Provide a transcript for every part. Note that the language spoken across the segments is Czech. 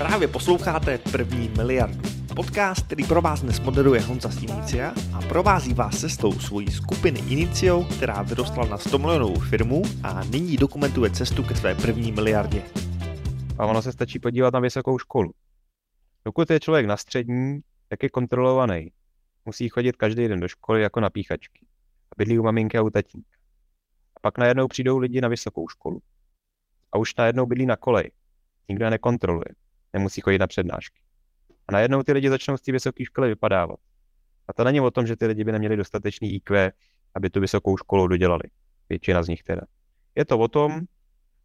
Právě posloucháte První miliardu. Podcast, který pro vás dnes moderuje Honza z Inicia a provází vás cestou svojí skupiny Inicio, která vyrostla na 100 milionovou firmu a nyní dokumentuje cestu ke své první miliardě. A ono se stačí podívat na vysokou školu. Dokud je člověk na střední, tak je kontrolovaný. Musí chodit každý den do školy jako na píchačky. A bydlí u maminky a u tatínka. A pak najednou přijdou lidi na vysokou školu. A už najednou bydlí na koleji. Nikdo je nekontroluje. Nemusí chodit na přednášky. A najednou ty lidi začnou z té vysoké školy vypadávat. A to není o tom, že ty lidi by neměli dostatečný IQ, aby tu vysokou školu dodělali. Většina z nich teda. Je to o tom,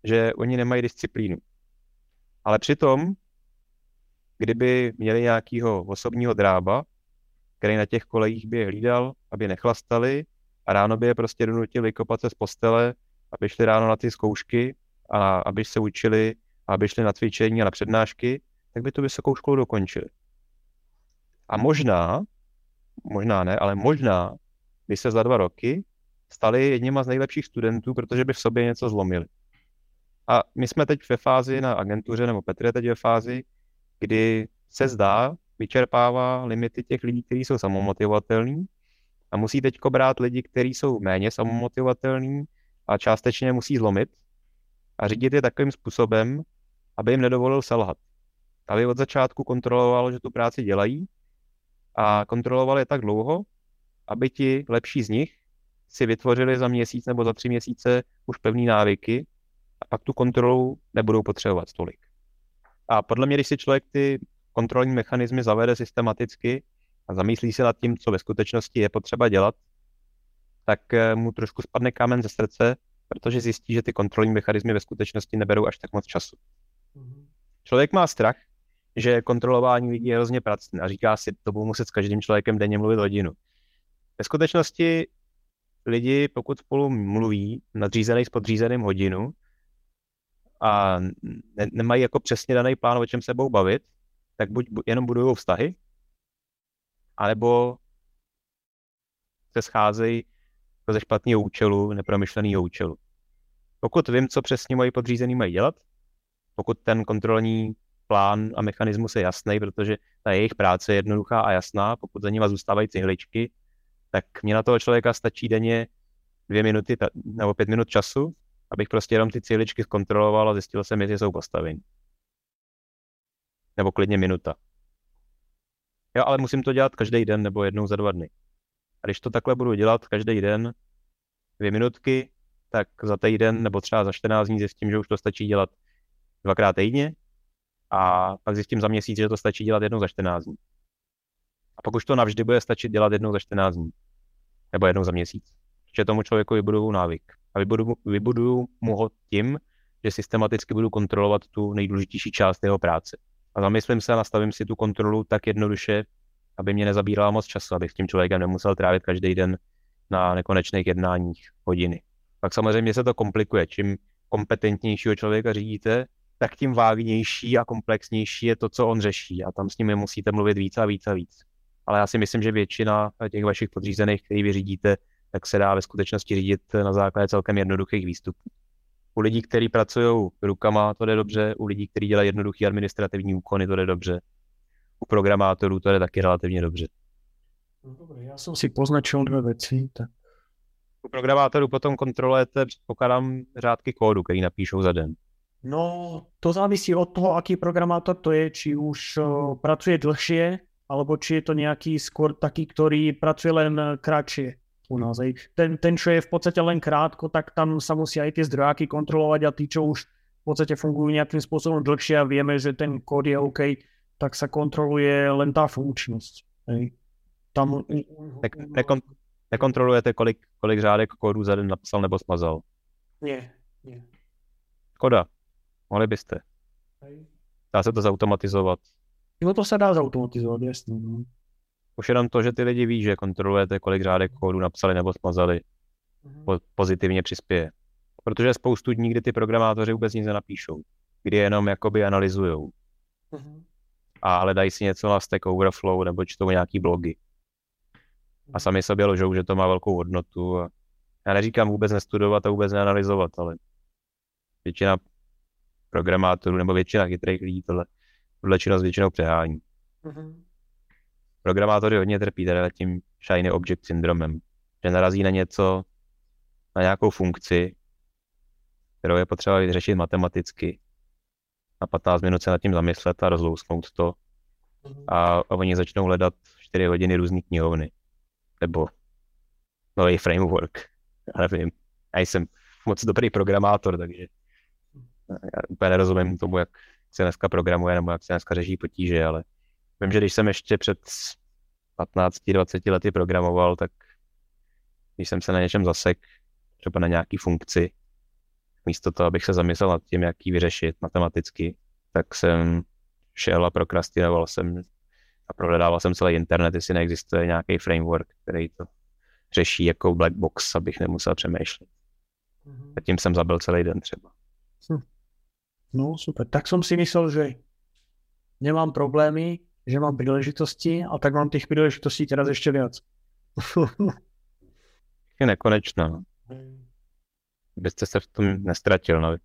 že oni nemají disciplínu. Ale přitom, kdyby měli nějakého osobního drába, který na těch kolejích by je hlídal, aby nechlastali a ráno by je prostě donutil vykopat se z postele, aby šli ráno na ty zkoušky a aby se učili, a aby šli na cvičení a na přednášky, tak by tu vysokou školu dokončili. A možná, možná ne, ale možná by se za dva roky stali jedněma z nejlepších studentů, protože by v sobě něco zlomili. A my jsme teď ve fázi na agentuře, nebo Petr je teď ve fázi, kdy se zdá, vyčerpává limity těch lidí, kteří jsou samomotivovatelní a musí teď brát lidi, kteří jsou méně samomotivovatelní a částečně musí zlomit a řídit je takovým způsobem, aby jim nedovolil selhat. Aby od začátku kontroloval, že tu práci dělají a kontroloval je tak dlouho, aby ti lepší z nich si vytvořili za měsíc nebo za tři měsíce už pevný návyky a pak tu kontrolu nebudou potřebovat tolik. A podle mě, když si člověk ty kontrolní mechanismy zavede systematicky a zamyslí se nad tím, co ve skutečnosti je potřeba dělat, tak eh, mu trošku spadne kámen ze srdce, protože zjistí, že ty kontrolní mechanismy ve skutečnosti neberou až tak moc času. Mhm. Člověk má strach, že kontrolování lidí je hrozně pracné a říká si, to budu muset s každým člověkem denně mluvit hodinu. Ve skutečnosti lidi, pokud spolu mluví nadřízený s podřízeným hodinu a ne, nemají jako přesně daný plán, o čem se budou bavit, tak buď jenom budují vztahy, anebo se scházejí ze špatného účelu, nepromyšleného účelu. Pokud vím, co přesně moji podřízení mají dělat, pokud ten kontrolní plán a mechanismus je jasný, protože ta jejich práce je jednoduchá a jasná, pokud za nima zůstávají cihličky, tak mě na toho člověka stačí denně dvě minuty nebo pět minut času, abych prostě jenom ty cihličky zkontroloval a zjistil jsem, jestli jsou postavení. Nebo klidně minuta. Jo, ale musím to dělat každý den nebo jednou za dva dny. A když to takhle budu dělat každý den, dvě minutky, tak za týden nebo třeba za 14 dní zjistím, že už to stačí dělat dvakrát týdně a pak zjistím za měsíc, že to stačí dělat jednou za 14 dní. A pak už to navždy bude stačit dělat jednou za 14 dní. Nebo jednou za měsíc. Protože tomu člověku vybuduju návyk. A vybuduju, vybuduju mu ho tím, že systematicky budu kontrolovat tu nejdůležitější část jeho práce. A zamyslím se a nastavím si tu kontrolu tak jednoduše, aby mě nezabírala moc času, abych s tím člověkem nemusel trávit každý den na nekonečných jednáních hodiny. Pak samozřejmě se to komplikuje. Čím kompetentnějšího člověka řídíte, tak tím vágnější a komplexnější je to, co on řeší a tam s nimi musíte mluvit víc a víc a víc. Ale já si myslím, že většina těch vašich podřízených, který vy řídíte, tak se dá ve skutečnosti řídit na základě celkem jednoduchých výstupů. U lidí, kteří pracují rukama, to jde dobře, u lidí, kteří dělají jednoduché administrativní úkony, to jde dobře. U programátorů to jde taky relativně dobře. No dobré, já jsem si poznačil dvě věci. Tak... U programátorů potom kontrolujete, předpokládám, řádky kódu, který napíšou za den. No, to závisí od toho, aký programátor to je, či už uh, pracuje dlhšie, alebo či je to nejaký skôr taký, ktorý pracuje len kratšie u nás. Ten, ten, čo je v podstate len krátko, tak tam sa musí aj tie zdrojáky kontrolovať a tí, čo už v podstate fungujú nejakým spôsobom dlhšie a vieme, že ten kód je OK, tak sa kontroluje len tá funkčnosť. Hej. Tam... Tak nekon, nekontrolujete, kolik, kolik řádek kódu za den napsal nebo smazal? Nie, nie. Škoda. Mohli byste. Dá se to zautomatizovat. Jo, to se dá zautomatizovat, jasně. No. Už jenom to, že ty lidi ví, že kontrolujete, kolik řádek kódu napsali nebo smazali, mm-hmm. pozitivně přispěje. Protože spoustu dní, kdy ty programátoři vůbec nic nenapíšou, kdy jenom jakoby analyzujou. Mm-hmm. A hledají si něco na Stack Overflow nebo čtou nějaký blogy. A sami sobě ložou, že to má velkou hodnotu. A já neříkám vůbec nestudovat a vůbec neanalizovat, ale většina programátorů nebo většina chytrých lidí tohle tuhle činnost většinou přehání. Mm-hmm. Programátoři hodně trpí teda tím shiny object syndromem, že narazí na něco, na nějakou funkci, kterou je potřeba vyřešit matematicky. Na 15 minut se nad tím zamyslet a rozlousknout to. Mhm. A, a oni začnou hledat 4 hodiny různý knihovny. Nebo nový framework. Já nevím. Já jsem moc dobrý programátor, takže já úplně nerozumím tomu, jak se dneska programuje nebo jak se dneska řeší potíže, ale vím, že když jsem ještě před 15-20 lety programoval, tak když jsem se na něčem zasek, třeba na nějaký funkci, místo toho, abych se zamyslel nad tím, jak ji vyřešit matematicky, tak jsem šel a prokrastinoval jsem a prohledával jsem celý internet, jestli neexistuje nějaký framework, který to řeší jako black box, abych nemusel přemýšlet. Mm-hmm. A tím jsem zabil celý den třeba. Hm. No super, tak jsem si myslel, že nemám problémy, že mám příležitosti a tak mám těch příležitostí teraz ještě víc. je nekonečno. Byste se v tom nestratil. No.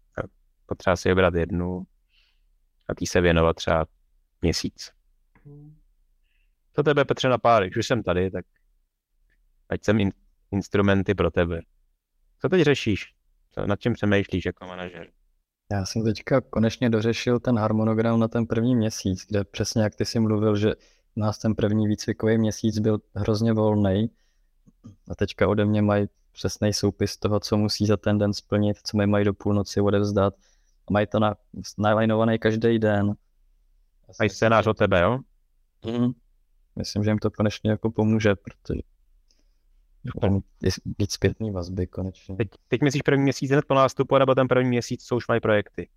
Potřeba si vybrat jednu a tý se věnovat třeba měsíc. Co tebe, Petře, napádá? Když už jsem tady, tak ať jsem in- instrumenty pro tebe. Co teď řešíš? Co, nad čím přemýšlíš jako manažer? Já jsem teďka konečně dořešil ten harmonogram na ten první měsíc, kde přesně jak ty jsi mluvil, že u nás ten první výcvikový měsíc byl hrozně volný a teďka ode mě mají přesný soupis toho, co musí za ten den splnit, co mi mají do půlnoci odevzdat. A mají to na, nalajnovaný každý den. Mají scénář o tebe, jo? Mm. Myslím, že jim to konečně jako pomůže, protože být zpětný vazby konečně. Teď, teď myslíš první měsíc hned po nástupu, nebo ten první měsíc, co už mají projekty?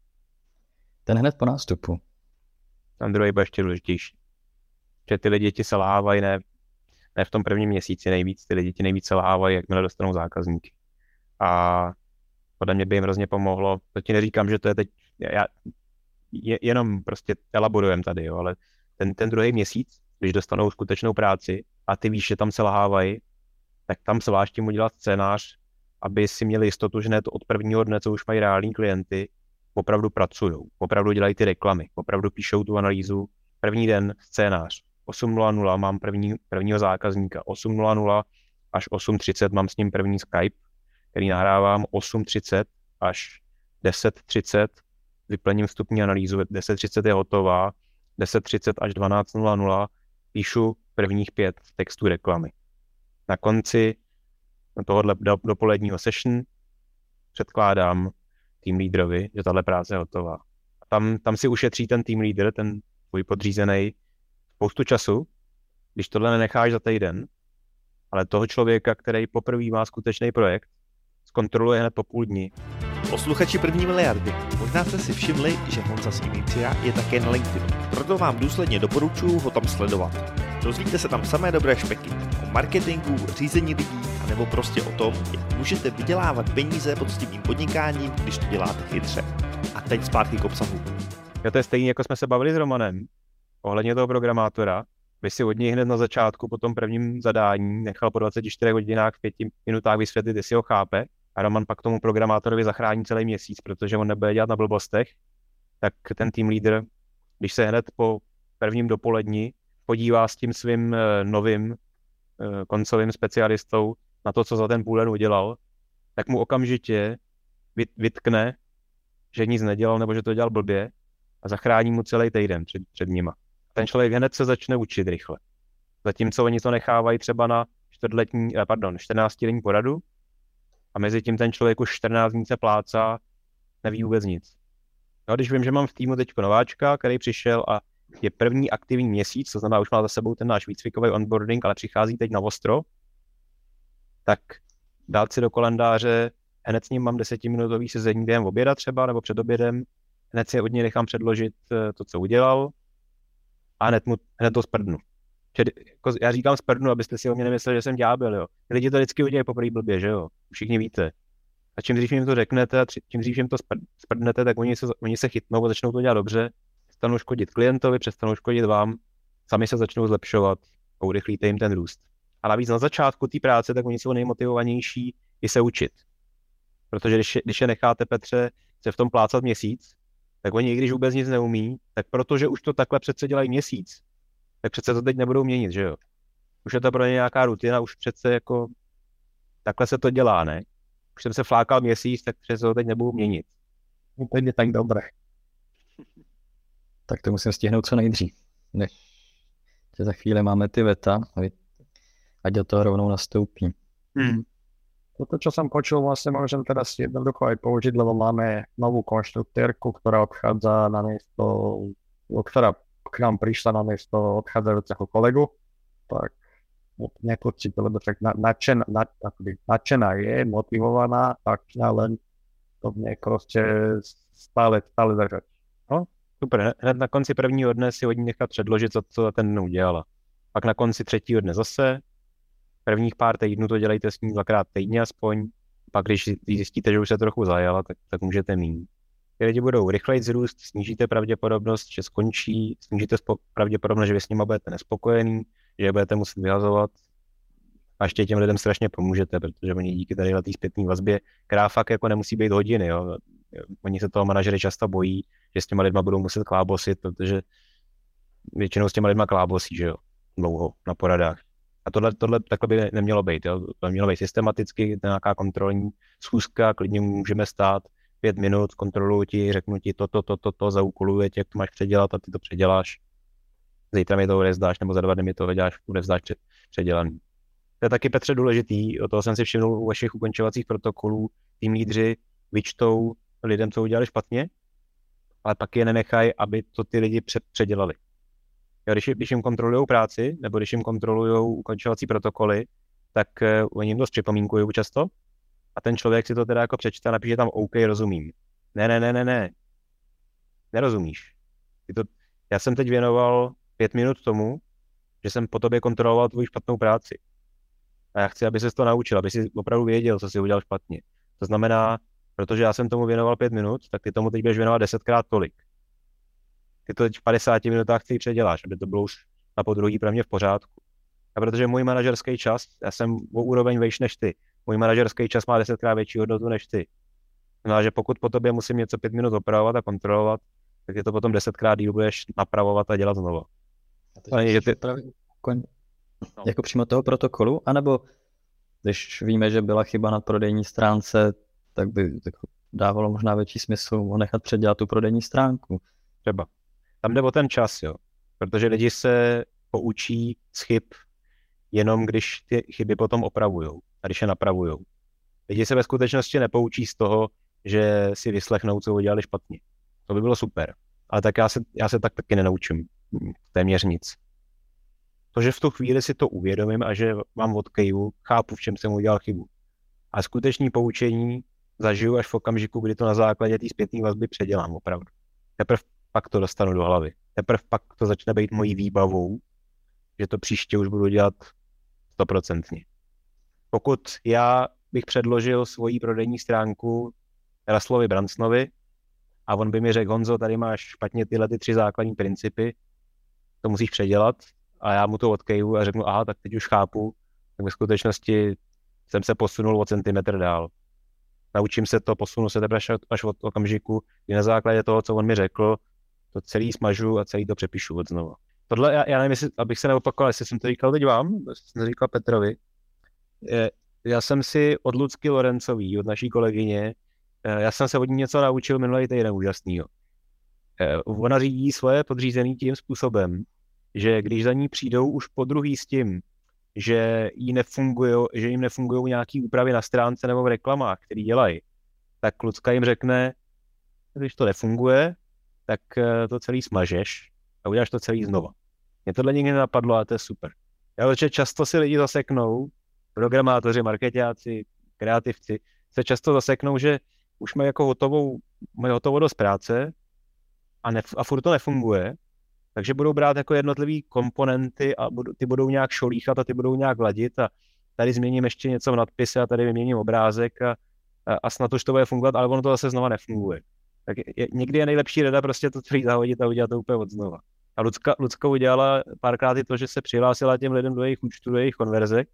Ten hned po nástupu. Ten druhý bude ještě důležitější. Že ty lidi ti selhávají ne, ne v tom prvním měsíci nejvíc, ty lidi ti nejvíc selhávají, jakmile dostanou zákazníky. A podle mě by jim hrozně pomohlo, to ti neříkám, že to je teď, já, je, jenom prostě elaborujem tady, jo, ale ten, ten druhý měsíc, když dostanou skutečnou práci a ty víš, že tam selhávají, tak tam zvlášť tím udělat scénář, aby si měli jistotu, že hned od prvního dne, co už mají reální klienty, opravdu pracují, opravdu dělají ty reklamy, opravdu píšou tu analýzu. První den scénář, 8.00 mám první, prvního zákazníka, 8.00 až 8.30 mám s ním první Skype, který nahrávám 8.30 až 10.30, vyplním vstupní analýzu, 10.30 je hotová, 10.30 až 12.00 píšu prvních pět textů reklamy na konci tohohle dopoledního session předkládám tým lídrovi, že tahle práce je hotová. A tam, tam si ušetří ten tým lídr, ten tvůj podřízený, spoustu času, když tohle nenecháš za týden, ale toho člověka, který poprvé má skutečný projekt, zkontroluje hned po půl dní. Posluchači první miliardy, možná jste si všimli, že Honza z Inicia je také na LinkedInu. Proto vám důsledně doporučuji ho tam sledovat. Dozvíte se tam samé dobré špeky o marketingu, řízení lidí, a nebo prostě o tom, jak můžete vydělávat peníze poctivým podnikáním, když to děláte chytře. A teď zpátky k obsahu. Jo, to je stejně, jako jsme se bavili s Romanem ohledně toho programátora. Vy si od něj hned na začátku po tom prvním zadání nechal po 24 hodinách v 5 minutách vysvětlit, jestli ho chápe. A Roman pak tomu programátorovi zachrání celý měsíc, protože on nebude dělat na blbostech. Tak ten tým leader, když se hned po prvním dopoledni podívá s tím svým eh, novým eh, koncovým specialistou na to, co za ten půl udělal, tak mu okamžitě vytkne, že nic nedělal nebo že to dělal blbě a zachrání mu celý týden před, před nima. Ten člověk hned se začne učit rychle. Zatímco oni to nechávají třeba na čtvrtletní, eh, pardon, 14 denní poradu a mezi tím ten člověk už 14 dní se plácá, neví vůbec nic. No, když vím, že mám v týmu teď nováčka, který přišel a je první aktivní měsíc, to znamená, už má za sebou ten náš výcvikový onboarding, ale přichází teď na ostro, tak dát si do kalendáře, hned s ním mám desetiminutový sezení během oběda třeba, nebo před obědem, hned si od něj nechám předložit eh, to, co udělal a hned, mu, hned to sprdnu. Čili, jako já říkám sprdnu, abyste si o mě nemysleli, že jsem ďábel, jo. Lidi to vždycky udělají poprvé blbě, že jo. Všichni víte. A čím dřív jim to řeknete a čím dřív jim to sprdnete, tak oni se, oni se chytnou a začnou to dělat dobře přestanou škodit klientovi, přestanou škodit vám, sami se začnou zlepšovat a urychlíte jim ten růst. A navíc na začátku té práce, tak oni jsou nejmotivovanější i se učit. Protože když, když je necháte, Petře, se v tom plácat měsíc, tak oni, i když vůbec nic neumí, tak protože už to takhle přece dělají měsíc, tak přece to teď nebudou měnit, že jo? Už je to pro ně nějaká rutina, už přece jako takhle se to dělá, ne? Už jsem se flákal měsíc, tak přece to teď nebudu měnit. Úplně tak dobré. Tak to musím stihnout co nejdřív. Než že za chvíli máme ty veta, ať do toho rovnou nastoupí. Hmm. Toto, čo som počul, vlastne môžem teraz jednoducho aj použiť, lebo máme novú konštruktérku, ktorá odchádza na miesto, ktorá k nám prišla na miesto odchádzajúceho kolegu, tak nepocit, lebo tak nadšená, nad, nadšená je, motivovaná, akčná, len to mě prostě stále, stále držet. Super. Hned na konci prvního dne si od ní nechat předložit, co, co ten den udělala. Pak na konci třetího dne zase, prvních pár týdnů to dělejte s ní dvakrát týdně aspoň, pak když zjistíte, že už se trochu zajala, tak, tak můžete mít. Ty lidi budou rychleji zrůst, snížíte pravděpodobnost, že skončí, snížíte pravděpodobnost, že vy s nimi budete nespokojený, že je budete muset vyhazovat a ještě těm lidem strašně pomůžete, protože oni díky tady té zpětné vazbě, která fakt jako nemusí být hodiny, jo. Oni se toho manažery často bojí, že s těma lidma budou muset klábosit, protože většinou s těma lidma klábosí, že jo, dlouho na poradách. A tohle, tohle takhle by nemělo být. Jo? To mělo být systematicky, nějaká kontrolní schůzka, klidně můžeme stát pět minut, kontroluji ti, řeknu ti to, to, to, to, zaúkoluje tě, jak to máš předělat a ty to předěláš. Zítra mi to odevzdáš, nebo za dva dny mi to vyděláš, odevzdáš před, předělaný. To je taky, Petře, důležitý, o toho jsem si všiml u vašich ukončovacích protokolů. Tým lídři vyčtou lidem, co udělali špatně, ale pak je nenechají, aby to ty lidi před, předělali. Když, když jim kontrolují práci, nebo když jim kontrolují ukončovací protokoly, tak uh, oni jim to připomínkují často a ten člověk si to teda jako přečte a napíše tam OK, rozumím. Ne, ne, ne, ne, ne. Nerozumíš. Ty to, já jsem teď věnoval pět minut tomu, že jsem po tobě kontroloval tvoji špatnou práci. A já chci, aby se to naučil, aby si opravdu věděl, co si udělal špatně. To znamená, protože já jsem tomu věnoval pět minut, tak ty tomu teď budeš věnovat desetkrát tolik ty to teď v 50 minutách chci předěláš, aby to bylo už na podruhý pro mě v pořádku. A protože můj manažerský čas, já jsem o úroveň vejš než ty, můj manažerský čas má desetkrát větší hodnotu než ty. Znamená, že pokud po tobě musím něco pět minut opravovat a kontrolovat, tak je to potom desetkrát díl budeš napravovat a dělat znovu. A není, že ty... Kon... No. Jako přímo toho protokolu, anebo když víme, že byla chyba na prodejní stránce, tak by dávalo možná větší smysl ho nechat předělat tu prodejní stránku. Třeba. Tam jde o ten čas, jo. Protože lidi se poučí z chyb jenom když ty chyby potom opravují a když je napravují. Lidi se ve skutečnosti nepoučí z toho, že si vyslechnou, co udělali špatně. To by bylo super. Ale tak já se, já se tak taky nenaučím. Téměř nic. To, že v tu chvíli si to uvědomím a že mám odkejvu, chápu, v čem jsem udělal chybu. A skutečný poučení zažiju až v okamžiku, kdy to na základě té zpětné vazby předělám opravdu. Teprve pak to dostanu do hlavy. Teprve pak to začne být mojí výbavou, že to příště už budu dělat stoprocentně. Pokud já bych předložil svoji prodejní stránku Raslovi Brancnovi a on by mi řekl, Honzo, tady máš špatně tyhle ty tři základní principy, to musíš předělat a já mu to odkejvu a řeknu, aha, tak teď už chápu, tak ve skutečnosti jsem se posunul o centimetr dál. Naučím se to, posunu se teprve až od okamžiku, kdy na základě toho, co on mi řekl, to celý smažu a celý to přepíšu od znova. Tohle, já, já nevím, jestli, abych se neopakoval, jestli jsem to říkal teď vám, jestli jsem to říkal Petrovi. Je, já jsem si od Lucky Lorencový, od naší kolegyně, eh, já jsem se od ní něco naučil minulý týden úžasného. Eh, ona řídí svoje podřízený tím způsobem, že když za ní přijdou už po druhý s tím, že, jí nefungují, že jim nefungují nějaké úpravy na stránce nebo v reklamách, které dělají, tak Lucka jim řekne, když to nefunguje, tak eh, to celý smažeš a uděláš to celý znova. Mě tohle nikdy nenapadlo a to je super. Já protože často si lidi zaseknou, programátoři, marketáci, kreativci, se často zaseknou, že už mají jako hotovou, mají hotovou dost práce a, ne, a furt to nefunguje, takže budou brát jako jednotlivý komponenty a budou, ty budou nějak šolíchat a ty budou nějak ladit a tady změním ještě něco v nadpise a tady vyměním obrázek a, a, a snad už to bude fungovat, ale ono to zase znova nefunguje tak je, někdy je nejlepší rada prostě to celý zahodit a udělat to úplně od znova. A Lucka, Lucka udělala párkrát i to, že se přihlásila těm lidem do jejich účtu, do jejich konverzek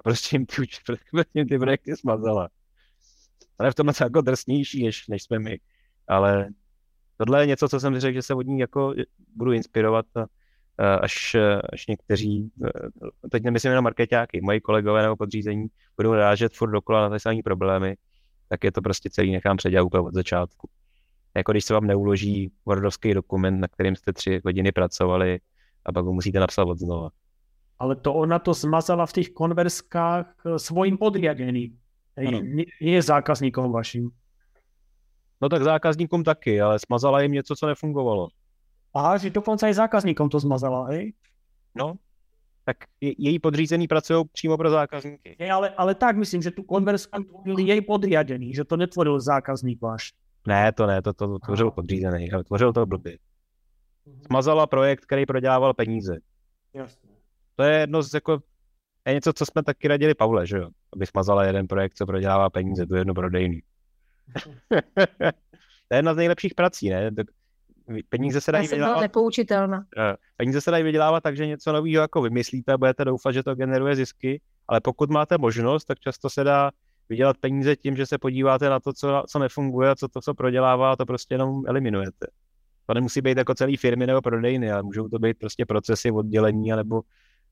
a prostě jim ty, účty, ty projekty smazala. Ale v tomhle jako drsnější, než, než jsme my. Ale tohle je něco, co jsem řekl, že se od ní jako budu inspirovat a, až, až někteří, teď nemyslím jenom marketáky, moji kolegové nebo podřízení budou rážet furt dokola na ty samé problémy, tak je to prostě celý nechám předělat úplně od začátku. Jako když se vám neuloží Wordovský dokument, na kterým jste tři hodiny pracovali a pak ho musíte napsat od znova. Ale to ona to zmazala v těch konverskách eh, svojím podriadeným. Nie zákazníkom vašim. No tak zákazníkům taky, ale smazala jim něco, co nefungovalo. Aha, že dokonce i zákazníkům to zmazala, hej? No, tak je, její podřízený pracují přímo pro zákazníky. Je, ale, ale tak myslím, že tu konversku tvoril její podriadený, že to netvoril zákazník váš. Ne, to ne, to, to, to tvořil podřízený, ale tvořil to blbě. Mhm. Smazala projekt, který prodělával peníze. Jasně. To je jedno z jako, je něco, co jsme taky radili Pavle, že jo? Aby smazala jeden projekt, co prodělává peníze, to je jedno prodejný. to je jedna z nejlepších prací, ne? Peníze se dají vydělávat. nepoučitelná. Eh, peníze se dají vydělávat tak, že něco nového jako vymyslíte, budete doufat, že to generuje zisky, ale pokud máte možnost, tak často se dá vydělat peníze tím, že se podíváte na to, co, co nefunguje a co to, co prodělává, to prostě jenom eliminujete. To nemusí být jako celý firmy nebo prodejny, ale můžou to být prostě procesy, oddělení, nebo,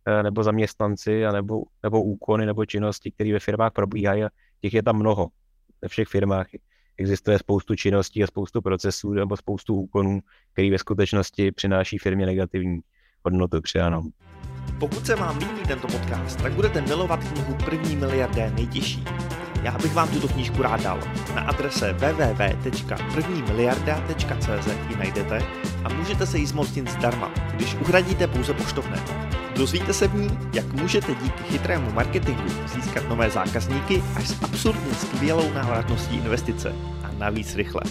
eh, nebo zaměstnanci, a nebo, nebo úkony, nebo činnosti, které ve firmách probíhají a těch je tam mnoho ve všech firmách existuje spoustu činností a spoustu procesů nebo spoustu úkonů, který ve skutečnosti přináší firmě negativní hodnotu přidanou. Pokud se vám líbí tento podcast, tak budete milovat knihu První miliardé nejtěžší. Já bych vám tuto knížku rád dal. Na adrese www.prvnimiliarda.cz ji najdete a můžete se jí zmocnit zdarma, když uhradíte pouze poštovné. Dozvíte se v ní, jak můžete díky chytrému marketingu získat nové zákazníky až s absurdně skvělou návratností investice a navíc rychle.